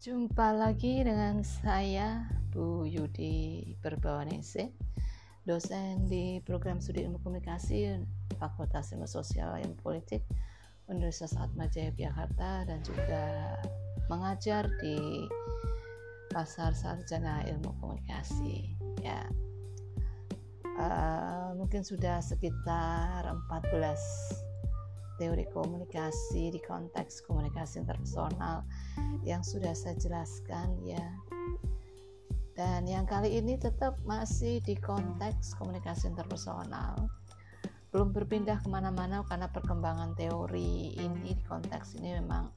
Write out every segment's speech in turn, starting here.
Jumpa lagi dengan saya Bu Yudi Berbawanese dosen di program studi ilmu komunikasi Fakultas Ilmu Sosial dan Politik Universitas Atmajaya Yogyakarta dan juga mengajar di Pasar Sarjana Ilmu Komunikasi ya. Uh, mungkin sudah sekitar 14 teori komunikasi di konteks komunikasi interpersonal yang sudah saya jelaskan ya. Dan yang kali ini tetap masih di konteks komunikasi interpersonal. Belum berpindah ke mana-mana karena perkembangan teori ini di konteks ini memang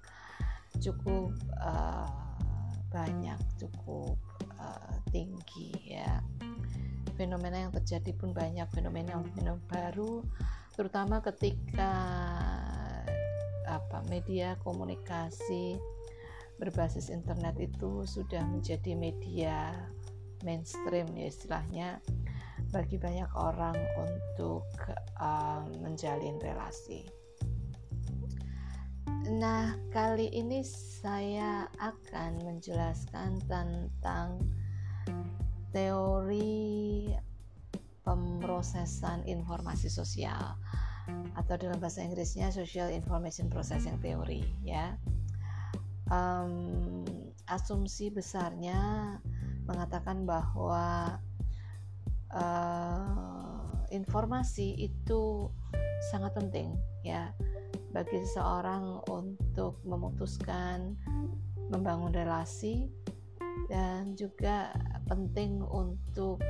cukup uh, banyak, cukup uh, tinggi ya. Fenomena yang terjadi pun banyak fenomena-fenomena baru terutama ketika apa media komunikasi berbasis internet itu sudah menjadi media mainstream ya istilahnya bagi banyak orang untuk um, menjalin relasi. Nah, kali ini saya akan menjelaskan tentang teori pemrosesan informasi sosial atau dalam bahasa Inggrisnya Social Information Processing Theory ya. Um, asumsi besarnya mengatakan bahwa uh, informasi itu sangat penting ya bagi seseorang untuk memutuskan membangun relasi dan juga penting untuk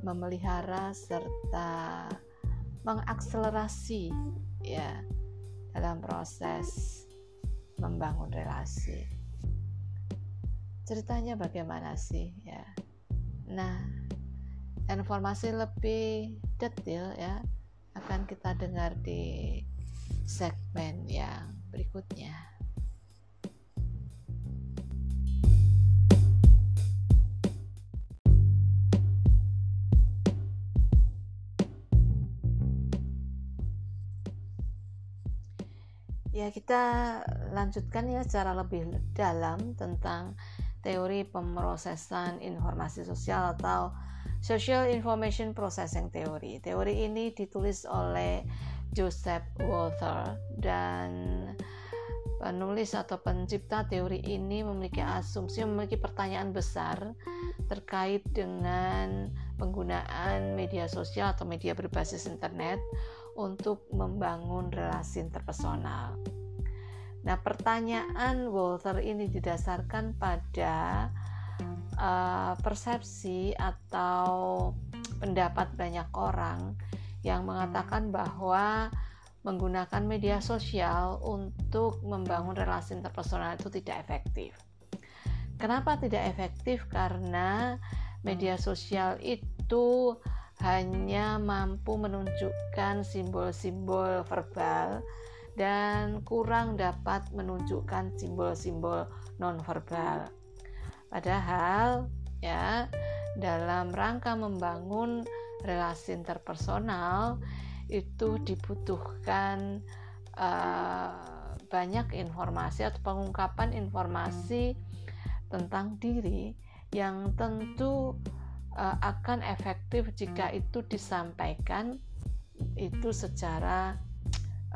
memelihara serta mengakselerasi ya dalam proses membangun relasi. Ceritanya bagaimana sih ya? Nah, informasi lebih detail ya akan kita dengar di segmen yang berikutnya. Ya, kita lanjutkan ya secara lebih dalam tentang teori pemrosesan informasi sosial atau Social Information Processing Theory. Teori ini ditulis oleh Joseph Walther dan penulis atau pencipta teori ini memiliki asumsi, memiliki pertanyaan besar terkait dengan penggunaan media sosial atau media berbasis internet untuk membangun relasi interpersonal. Nah, pertanyaan Walter ini didasarkan pada uh, persepsi atau pendapat banyak orang yang mengatakan bahwa menggunakan media sosial untuk membangun relasi interpersonal itu tidak efektif. Kenapa tidak efektif? Karena media sosial itu hanya mampu menunjukkan simbol-simbol verbal dan kurang dapat menunjukkan simbol-simbol nonverbal. Padahal ya dalam rangka membangun relasi interpersonal itu dibutuhkan uh, banyak informasi atau pengungkapan informasi tentang diri yang tentu uh, akan efektif jika itu disampaikan itu secara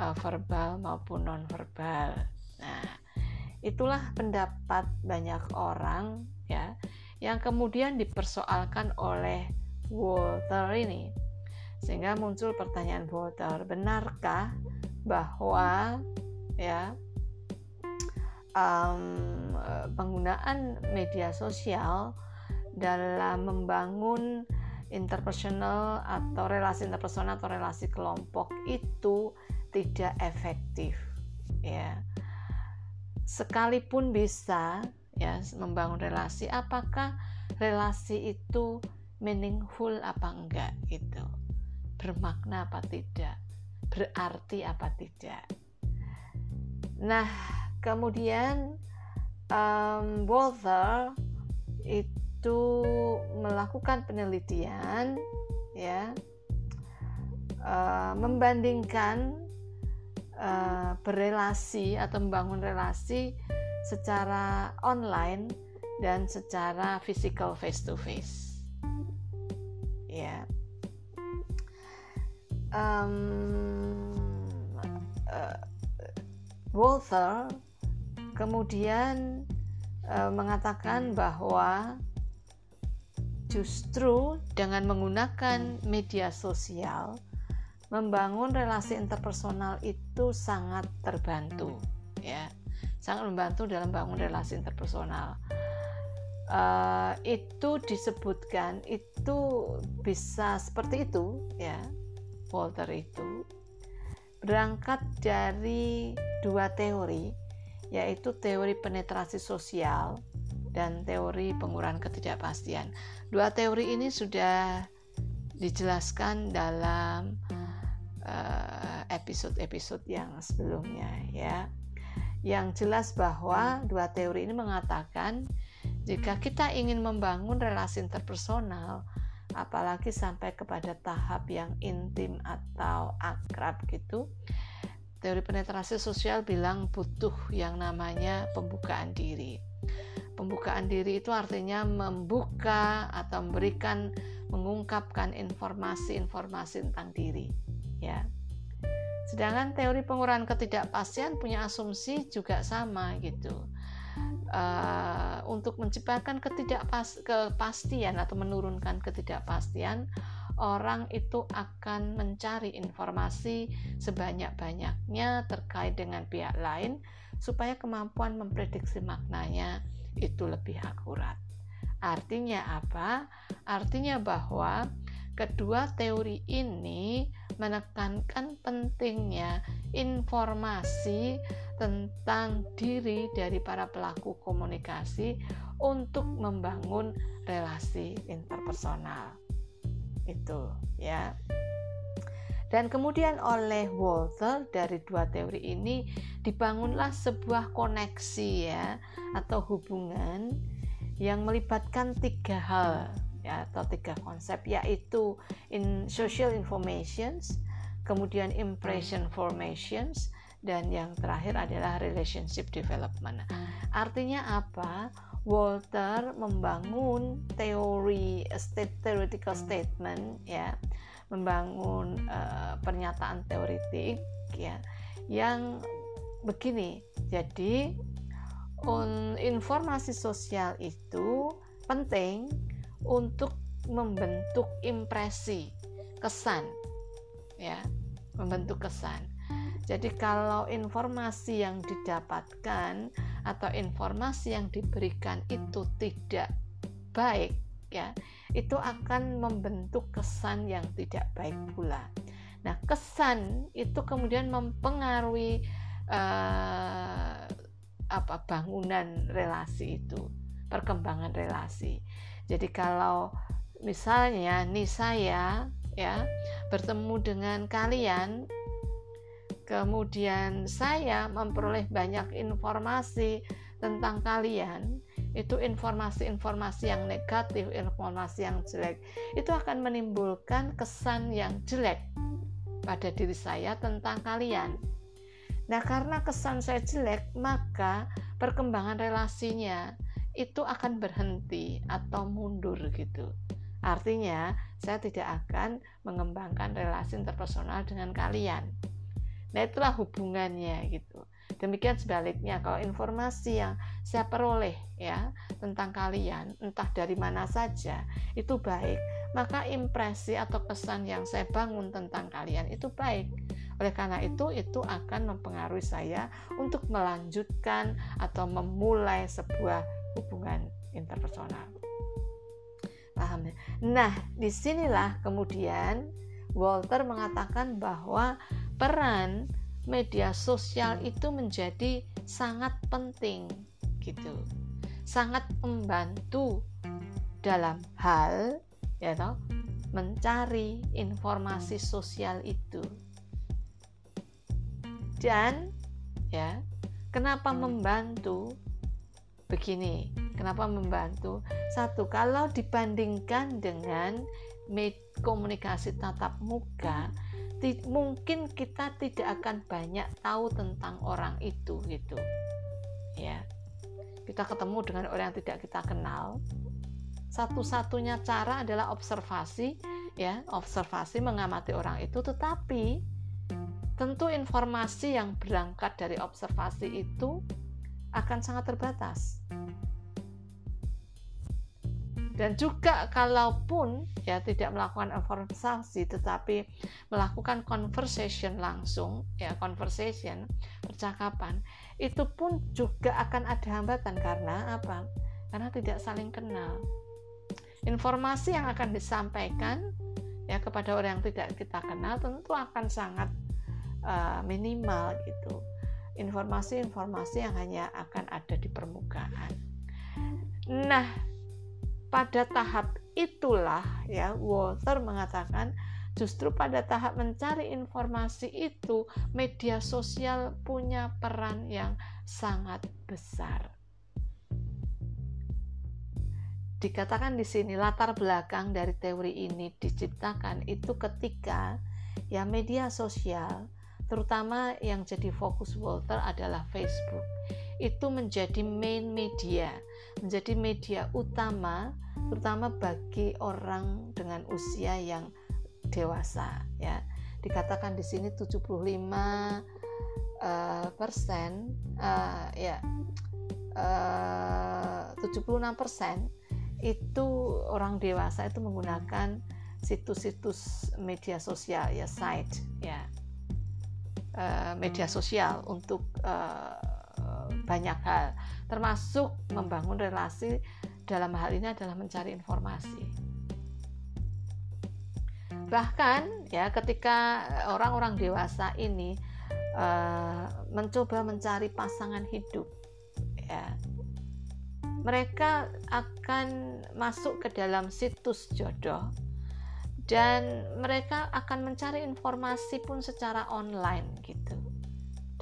uh, verbal maupun nonverbal. Nah, itulah pendapat banyak orang ya yang kemudian dipersoalkan oleh Walter ini. Sehingga muncul pertanyaan Walter, benarkah bahwa ya um, penggunaan media sosial dalam membangun interpersonal atau relasi interpersonal atau relasi kelompok itu tidak efektif ya. Sekalipun bisa ya membangun relasi apakah relasi itu meaningful apa enggak gitu? Bermakna apa tidak? Berarti apa tidak? Nah kemudian um, Walther itu itu melakukan penelitian ya uh, membandingkan uh, berelasi atau membangun relasi secara online dan secara physical face to face ya. Um, uh, Walther kemudian uh, mengatakan bahwa justru dengan menggunakan media sosial membangun relasi interpersonal itu sangat terbantu ya. Sangat membantu dalam bangun relasi interpersonal. Uh, itu disebutkan itu bisa seperti itu ya Walter itu. Berangkat dari dua teori yaitu teori penetrasi sosial dan teori pengurangan ketidakpastian. Dua teori ini sudah dijelaskan dalam eh, episode-episode uh, yang sebelumnya ya. Yang jelas bahwa dua teori ini mengatakan jika kita ingin membangun relasi interpersonal apalagi sampai kepada tahap yang intim atau akrab gitu. Teori penetrasi sosial bilang butuh yang namanya pembukaan diri Pembukaan diri itu artinya membuka atau memberikan mengungkapkan informasi-informasi tentang diri, ya. Sedangkan teori pengurangan ketidakpastian punya asumsi juga sama gitu. Uh, untuk menciptakan ketidakpastian atau menurunkan ketidakpastian, orang itu akan mencari informasi sebanyak-banyaknya terkait dengan pihak lain supaya kemampuan memprediksi maknanya itu lebih akurat. Artinya apa? Artinya bahwa kedua teori ini menekankan pentingnya informasi tentang diri dari para pelaku komunikasi untuk membangun relasi interpersonal. Itu ya. Dan kemudian oleh Walter dari dua teori ini dibangunlah sebuah koneksi ya atau hubungan yang melibatkan tiga hal ya atau tiga konsep yaitu in social informations, kemudian impression formations dan yang terakhir adalah relationship development. Artinya apa? Walter membangun teori state theoretical statement ya membangun uh, pernyataan teoritik ya yang begini. Jadi un, informasi sosial itu penting untuk membentuk impresi, kesan ya, membentuk kesan. Jadi kalau informasi yang didapatkan atau informasi yang diberikan itu tidak baik ya, itu akan membentuk kesan yang tidak baik pula. Nah, kesan itu kemudian mempengaruhi uh, apa bangunan relasi itu, perkembangan relasi. Jadi kalau misalnya nih saya ya bertemu dengan kalian kemudian saya memperoleh banyak informasi tentang kalian itu informasi-informasi yang negatif, informasi yang jelek, itu akan menimbulkan kesan yang jelek pada diri saya tentang kalian. Nah, karena kesan saya jelek, maka perkembangan relasinya itu akan berhenti atau mundur gitu. Artinya, saya tidak akan mengembangkan relasi interpersonal dengan kalian. Nah, itulah hubungannya gitu. Demikian sebaliknya, kalau informasi yang saya peroleh ya tentang kalian, entah dari mana saja, itu baik, maka impresi atau kesan yang saya bangun tentang kalian itu baik. Oleh karena itu, itu akan mempengaruhi saya untuk melanjutkan atau memulai sebuah hubungan interpersonal. Paham ya? Nah, di sinilah kemudian Walter mengatakan bahwa peran media sosial itu menjadi sangat penting gitu sangat membantu dalam hal ya toh, mencari informasi sosial itu. Dan ya kenapa membantu? Begini kenapa membantu? Satu kalau dibandingkan dengan komunikasi tatap muka mungkin kita tidak akan banyak tahu tentang orang itu gitu. Ya. Kita ketemu dengan orang yang tidak kita kenal. Satu-satunya cara adalah observasi ya. Observasi mengamati orang itu. Tetapi tentu informasi yang berangkat dari observasi itu akan sangat terbatas dan juga kalaupun ya tidak melakukan observasi tetapi melakukan conversation langsung ya conversation percakapan itu pun juga akan ada hambatan. Karena apa? Karena tidak saling kenal. Informasi yang akan disampaikan ya kepada orang yang tidak kita kenal tentu akan sangat uh, minimal gitu. Informasi-informasi yang hanya akan ada di permukaan. Nah, pada tahap itulah ya Walter mengatakan justru pada tahap mencari informasi itu media sosial punya peran yang sangat besar. Dikatakan di sini latar belakang dari teori ini diciptakan itu ketika ya media sosial terutama yang jadi fokus Walter adalah Facebook itu menjadi main media menjadi media utama terutama bagi orang dengan usia yang dewasa ya. Dikatakan di sini 75 uh, persen uh, ya uh, 76 persen itu orang dewasa itu menggunakan situs-situs media sosial ya site ya uh, media sosial untuk uh, banyak hal termasuk membangun relasi dalam hal ini adalah mencari informasi bahkan ya ketika orang-orang dewasa ini uh, mencoba mencari pasangan hidup ya mereka akan masuk ke dalam situs jodoh dan mereka akan mencari informasi pun secara online gitu.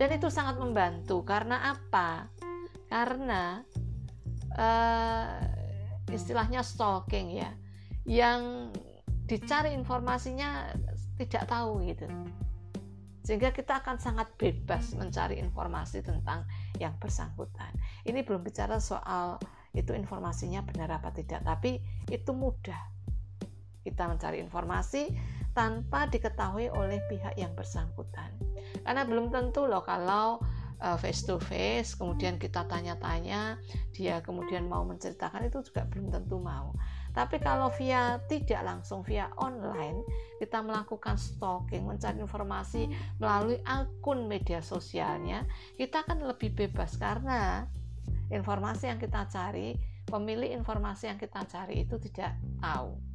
Dan itu sangat membantu karena apa? Karena uh, istilahnya stalking ya, yang dicari informasinya tidak tahu gitu. Sehingga kita akan sangat bebas mencari informasi tentang yang bersangkutan. Ini belum bicara soal itu informasinya benar apa tidak, tapi itu mudah. Kita mencari informasi tanpa diketahui oleh pihak yang bersangkutan. Karena belum tentu loh kalau face to face kemudian kita tanya-tanya dia kemudian mau menceritakan itu juga belum tentu mau. Tapi kalau via tidak langsung via online kita melakukan stalking mencari informasi melalui akun media sosialnya kita akan lebih bebas. Karena informasi yang kita cari pemilih informasi yang kita cari itu tidak tahu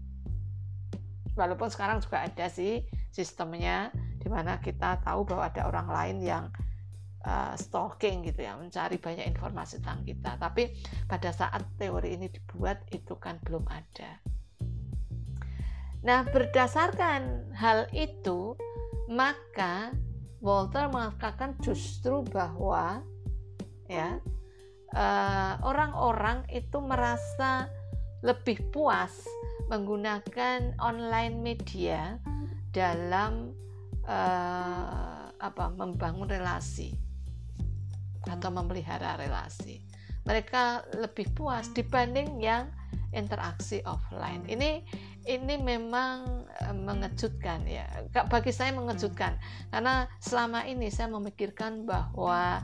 walaupun sekarang juga ada sih sistemnya di mana kita tahu bahwa ada orang lain yang uh, stalking gitu ya, mencari banyak informasi tentang kita. Tapi pada saat teori ini dibuat itu kan belum ada. Nah, berdasarkan hal itu, maka Walter mengatakan justru bahwa ya eh, orang-orang uh, itu merasa lebih puas menggunakan online media dalam uh, apa membangun relasi atau memelihara relasi. Mereka lebih puas dibanding yang interaksi offline. Ini ini memang eh, mengejutkan ya. Bagi saya mengejutkan karena selama ini saya memikirkan bahwa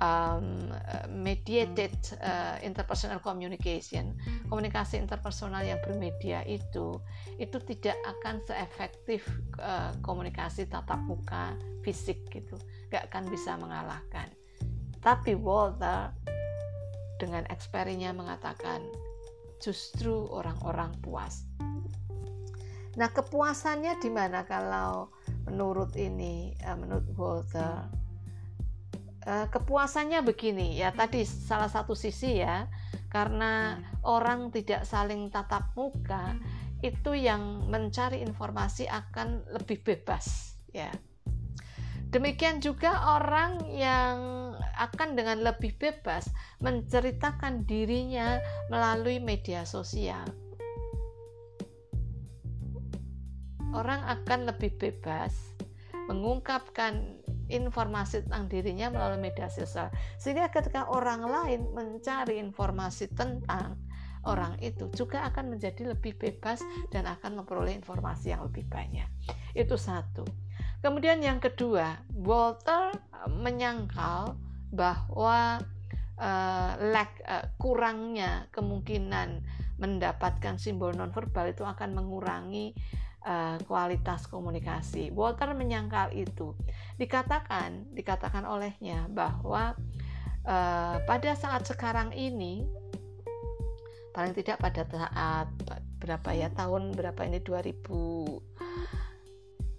um, mediated uh, interpersonal communication, komunikasi interpersonal yang bermedia itu itu tidak akan seefektif uh, komunikasi tatap muka fisik gitu, nggak akan bisa mengalahkan. Tapi Walter dengan eksperinya mengatakan justru orang-orang puas. Nah, kepuasannya di mana kalau menurut ini, eh, menurut Walter? Eh, kepuasannya begini ya, tadi salah satu sisi ya, karena orang tidak saling tatap muka, itu yang mencari informasi akan lebih bebas ya. Demikian juga orang yang akan dengan lebih bebas menceritakan dirinya melalui media sosial. Orang akan lebih bebas mengungkapkan informasi tentang dirinya melalui media sosial. Sehingga ketika orang lain mencari informasi tentang orang itu juga akan menjadi lebih bebas dan akan memperoleh informasi yang lebih banyak. Itu satu. Kemudian yang kedua Walter menyangkal bahwa uh, lack uh, kurangnya kemungkinan mendapatkan simbol nonverbal itu akan mengurangi uh, kualitas komunikasi. Walter menyangkal itu. Dikatakan, dikatakan olehnya bahwa uh, pada saat sekarang ini paling tidak pada saat berapa ya tahun berapa ini 2000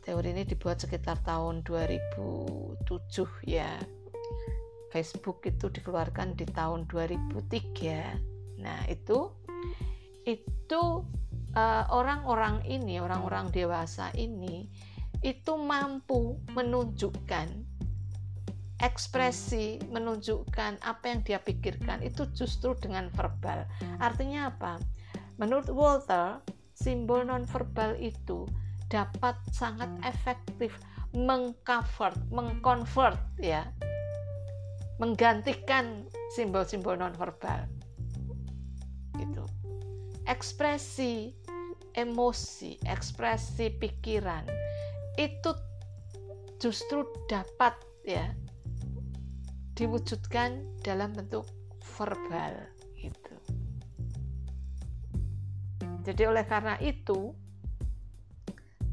teori ini dibuat sekitar tahun 2007 ya Facebook itu dikeluarkan di tahun 2003 nah itu itu Eh, orang-orang uh, ini, orang-orang dewasa ini, itu mampu menunjukkan ekspresi, menunjukkan apa yang dia pikirkan itu justru dengan verbal. Artinya apa? Menurut Walter, simbol nonverbal itu dapat sangat efektif mengcover, mengconvert ya, menggantikan simbol-simbol nonverbal. Itu. Ekspresi emosi, ekspresi pikiran itu justru dapat ya diwujudkan dalam bentuk verbal gitu. Jadi oleh karena itu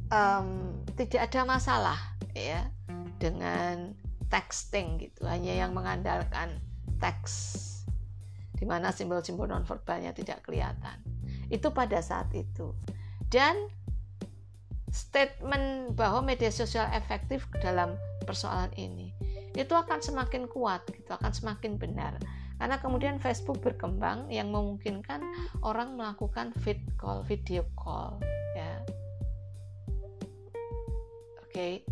um, tidak ada masalah ya dengan texting gitu, hanya yang mengandalkan teks di mana simbol-simbol nonverbalnya tidak kelihatan. Itu pada saat itu. Dan statement bahwa media sosial efektif dalam persoalan ini itu akan semakin kuat, gitu, akan semakin benar. Karena kemudian Facebook berkembang yang memungkinkan orang melakukan vid call, video call, ya. Oke.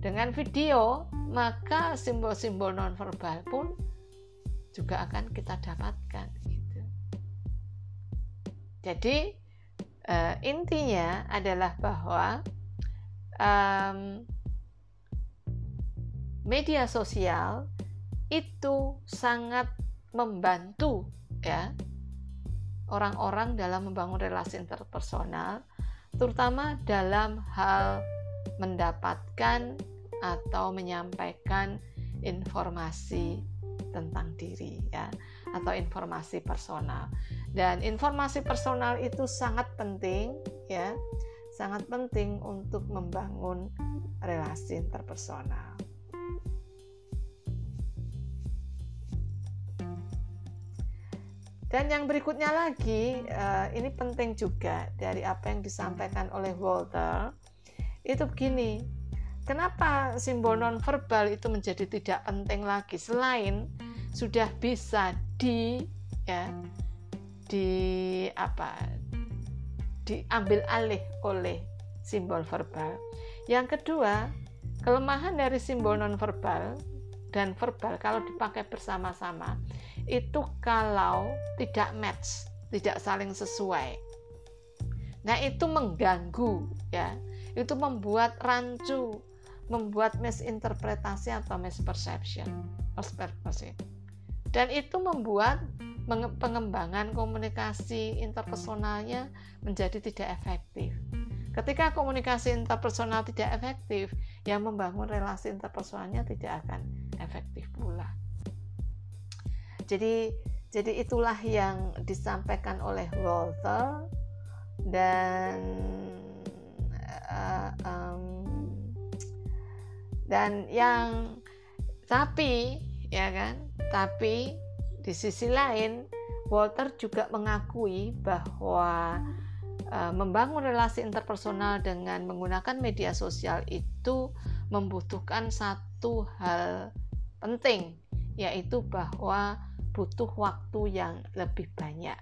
Dengan video, maka simbol-simbol nonverbal pun juga akan kita dapatkan. Jadi uh, intinya adalah bahwa um, media sosial itu sangat membantu ya orang-orang dalam membangun relasi interpersonal terutama dalam hal mendapatkan atau menyampaikan informasi tentang diri ya atau informasi personal dan informasi personal itu sangat penting ya. Sangat penting untuk membangun relasi interpersonal. Dan yang berikutnya lagi eh, ini penting juga dari apa yang disampaikan oleh Walter. Itu begini kenapa simbol nonverbal itu menjadi tidak penting lagi selain sudah bisa di ya di apa diambil alih oleh simbol verbal. Yang kedua, kelemahan dari simbol nonverbal dan verbal kalau dipakai bersama-sama itu kalau tidak match, tidak saling sesuai. Nah, itu mengganggu ya. Itu membuat rancu, membuat misinterpretasi atau misperception. Persepsi. Dan itu membuat pengembangan komunikasi interpersonalnya menjadi tidak efektif. Ketika komunikasi interpersonal tidak efektif, yang membangun relasi interpersonalnya tidak akan efektif pula. Jadi, jadi itulah yang disampaikan oleh Walter dan uh, um, dan yang tapi ya kan, tapi di sisi lain, Walter juga mengakui bahwa uh, membangun relasi interpersonal dengan menggunakan media sosial itu membutuhkan satu hal penting, yaitu bahwa butuh waktu yang lebih banyak,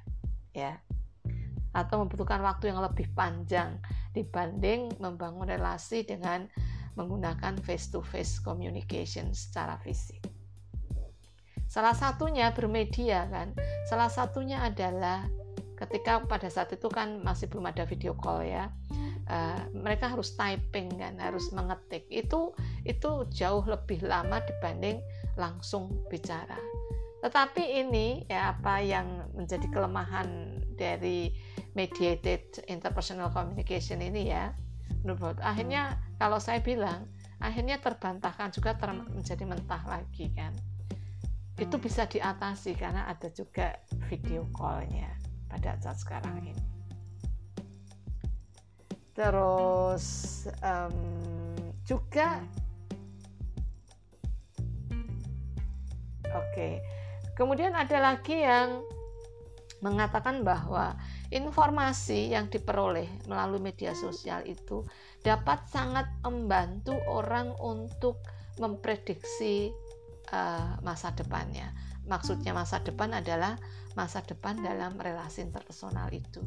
ya, atau membutuhkan waktu yang lebih panjang dibanding membangun relasi dengan menggunakan face-to-face communication secara fisik. Salah satunya bermedia kan. Salah satunya adalah ketika pada saat itu kan masih belum ada video call ya. Uh, mereka harus typing kan, harus mengetik. Itu itu jauh lebih lama dibanding langsung bicara. Tetapi ini ya apa yang menjadi kelemahan dari mediated interpersonal communication ini ya menurut akhirnya kalau saya bilang akhirnya terbantahkan juga ter menjadi mentah lagi kan itu bisa diatasi karena ada juga video callnya pada saat sekarang ini. Terus um, juga oke okay. kemudian ada lagi yang mengatakan bahwa informasi yang diperoleh melalui media sosial itu dapat sangat membantu orang untuk memprediksi uh, masa depannya. Maksudnya masa depan adalah masa depan dalam relasi interpersonal itu.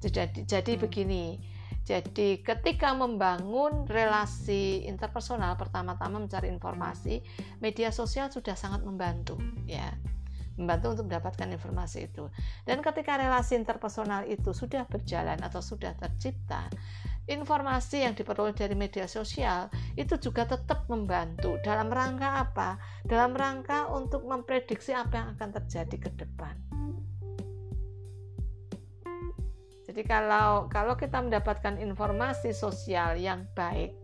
Jadi, jadi begini, jadi ketika membangun relasi interpersonal pertama-tama mencari informasi, media sosial sudah sangat membantu ya. Membantu untuk mendapatkan informasi itu. Dan ketika relasi interpersonal itu sudah berjalan atau sudah tercipta, informasi yang diperoleh dari media sosial itu juga tetap membantu dalam rangka apa? Dalam rangka untuk memprediksi apa yang akan terjadi ke depan. Jadi kalau kalau kita mendapatkan informasi sosial yang baik,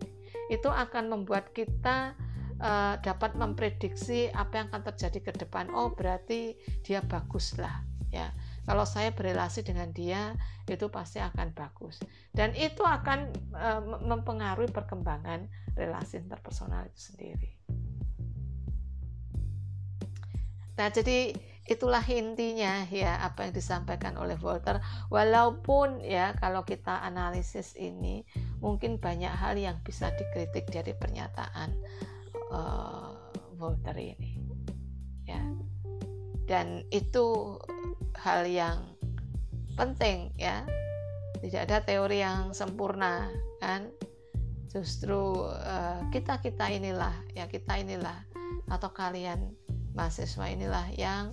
itu akan membuat kita uh, dapat memprediksi apa yang akan terjadi ke depan. Oh, berarti dia baguslah, ya kalau saya berrelasi dengan dia itu pasti akan bagus. Dan itu akan e, mempengaruhi perkembangan relasi interpersonal itu sendiri. Nah, jadi itulah intinya ya apa yang disampaikan oleh Walter. Walaupun ya kalau kita analisis ini mungkin banyak hal yang bisa dikritik dari pernyataan uh, Walter ini ya. Dan itu hal yang penting ya tidak ada teori yang sempurna kan justru uh, kita kita inilah ya kita inilah atau kalian mahasiswa inilah yang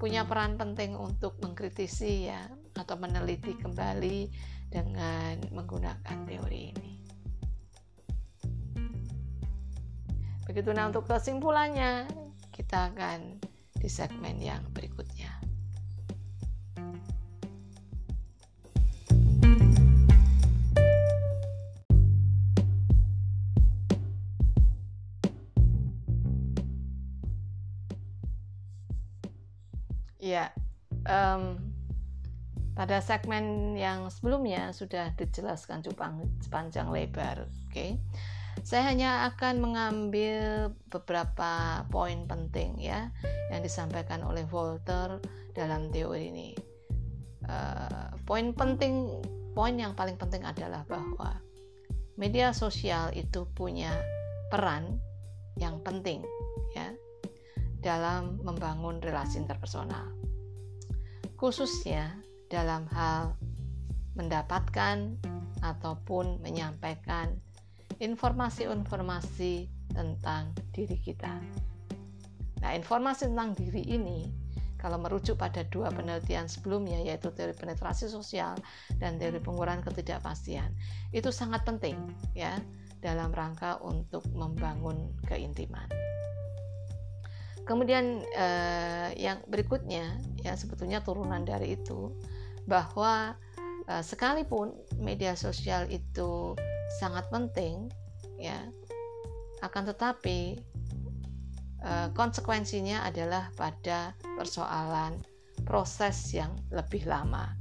punya peran penting untuk mengkritisi ya atau meneliti kembali dengan menggunakan teori ini. Begitu nah untuk kesimpulannya kita akan di segmen yang berikutnya. Um, pada segmen yang sebelumnya sudah dijelaskan sepanjang lebar. Oke, okay? saya hanya akan mengambil beberapa poin penting ya yang disampaikan oleh Walter dalam teori ini. Uh, poin penting, poin yang paling penting adalah bahwa media sosial itu punya peran yang penting ya dalam membangun relasi interpersonal khususnya dalam hal mendapatkan ataupun menyampaikan informasi-informasi tentang diri kita. Nah, informasi tentang diri ini kalau merujuk pada dua penelitian sebelumnya yaitu teori penetrasi sosial dan teori pengurangan ketidakpastian itu sangat penting ya dalam rangka untuk membangun keintiman. Kemudian eh, yang berikutnya ya sebetulnya turunan dari itu bahwa eh, sekalipun media sosial itu sangat penting ya akan tetapi eh, konsekuensinya adalah pada persoalan proses yang lebih lama.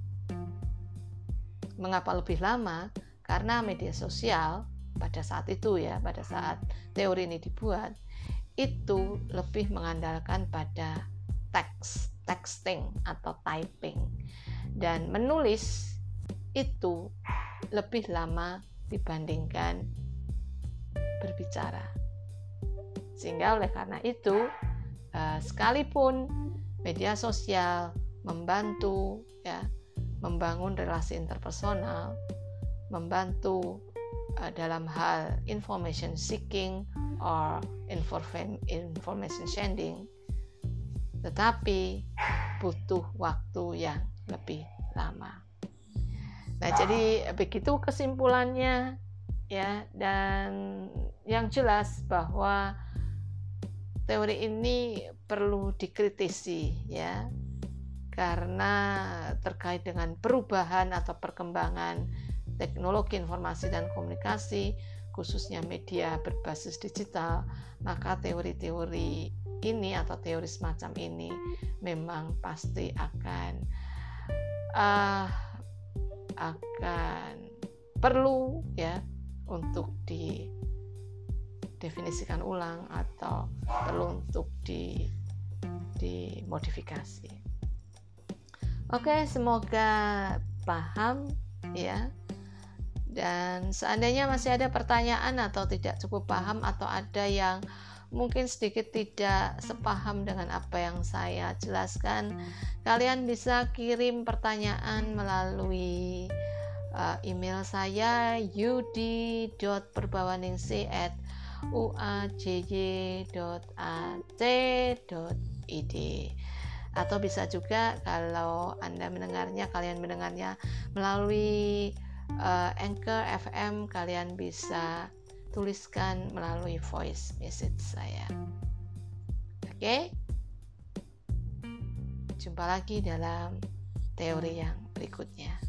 Mengapa lebih lama? Karena media sosial pada saat itu ya, pada saat teori ini dibuat, itu lebih mengandalkan pada teks, texting atau typing. Dan menulis itu lebih lama dibandingkan berbicara. Sehingga oleh karena itu, eh, sekalipun media sosial membantu ya membangun relasi interpersonal, membantu uh, dalam hal information seeking or information sharing tetapi butuh waktu yang lebih lama. Nah, jadi begitu kesimpulannya ya dan yang jelas bahwa teori ini perlu dikritisi ya karena terkait dengan perubahan atau perkembangan teknologi informasi dan komunikasi khususnya media berbasis digital maka teori-teori ini atau teori semacam ini memang pasti akan uh, akan perlu ya untuk didefinisikan ulang atau perlu untuk di dimodifikasi. Oke, semoga paham ya. Dan seandainya masih ada pertanyaan atau tidak cukup paham atau ada yang mungkin sedikit tidak sepaham dengan apa yang saya jelaskan, kalian bisa kirim pertanyaan melalui uh, email saya yudi.perbawaningsi at uajj.at.id atau bisa juga kalau Anda mendengarnya kalian mendengarnya melalui uh, Anchor FM kalian bisa tuliskan melalui voice message saya oke okay? jumpa lagi dalam teori yang berikutnya